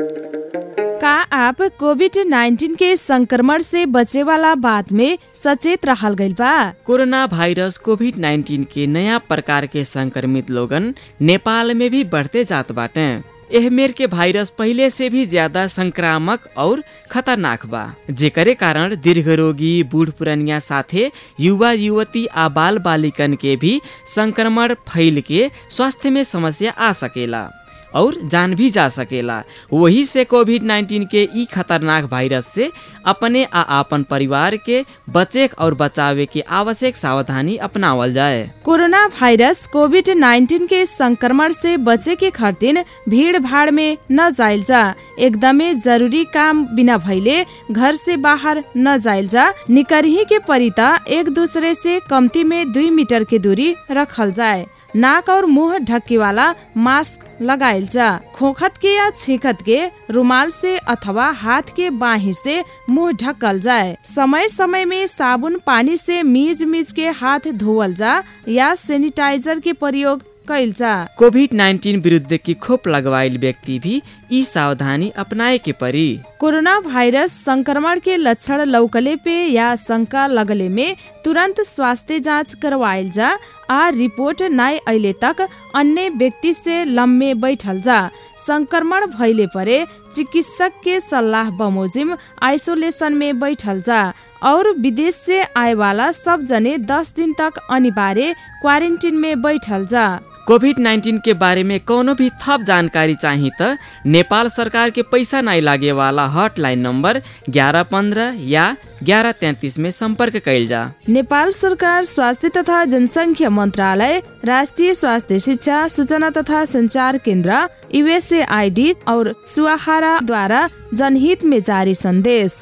का आप कोविड 19 के संक्रमण से बचे वाला बात में सचेत रहल गइल बा? कोरोना वायरस कोविड 19 के नया प्रकार के संक्रमित लोगन नेपाल में भी बढ़ते जात बाटे। एह मेर के वायरस पहिले से भी ज्यादा संक्रामक और खतरनाक बा जेकरे कारण दीर्घ रोगी बूढ़ पुरनिया साथे युवा युवती आ बाल बालिकन के भी संक्रमण फैल के स्वास्थ्य में समस्या आ सकेला। और जान भी जा सकेला। वही से कोविड 19 के ई खतरनाक वायरस से अपने आ आपन परिवार के बचे और बचावे के आवश्यक सावधानी अपनावल जाए। कोरोना वायरस कोविड 19 के संक्रमण से बचे के खातिर भीड़ भाड़ में न जाइल जा। एकदमै जरूरी काम बिना भइले घर से बाहर न जाइल जा। निकरही के परिता एक दूसरे से कमती में दुई मीटर के दूरी रखल जाए। नाक और मुंह ढके वाला मास्क लगाइल खोखत के या छींकत के रुमाल से अथवा हाथ के बाहिर से मुंह ढकल जाए समय समय में साबुन पानी से मीज मीज के हाथ धोवल जा या सैनिटाइजर के प्रयोग कैल जा 19 विरुद्ध की खोप लगवाइल व्यक्ति भी ई सावधानी अपनाए के परी। कोरोना वायरस संक्रमण के लक्षण लौकले पे या शंका लगले में तुरंत स्वास्थ्य जांच करवाइल जा आ रिपोर्ट नाय अले तक अन्य व्यक्ति से लम्बे बैठल जा। संक्रमण भइले परे चिकित्सक के सल्लाह बमोजिम आइसोलेशन में बैठल जा और विदेश से आए वाला सब जने दस दिन तक अनिवार्य क्वारेंटीन में बैठल जा। कोविड 19 के बारे में कोनो भी थप जानकारी चाही त नेपाल सरकार के पैसा नहीं लागे वाला हॉटलाइन नंबर ग्यारह पंद्रह या ग्यारह तैतीस में संपर्क कैल जा। नेपाल सरकार स्वास्थ्य तथा जनसङ्ख्या मन्त्रालय राष्ट्रिय स्वास्थ्य शिक्षा सूचना तथा संचार केन्द्र युएसएआईडी और सुहाराद्वारा जनहित में जारी संदेश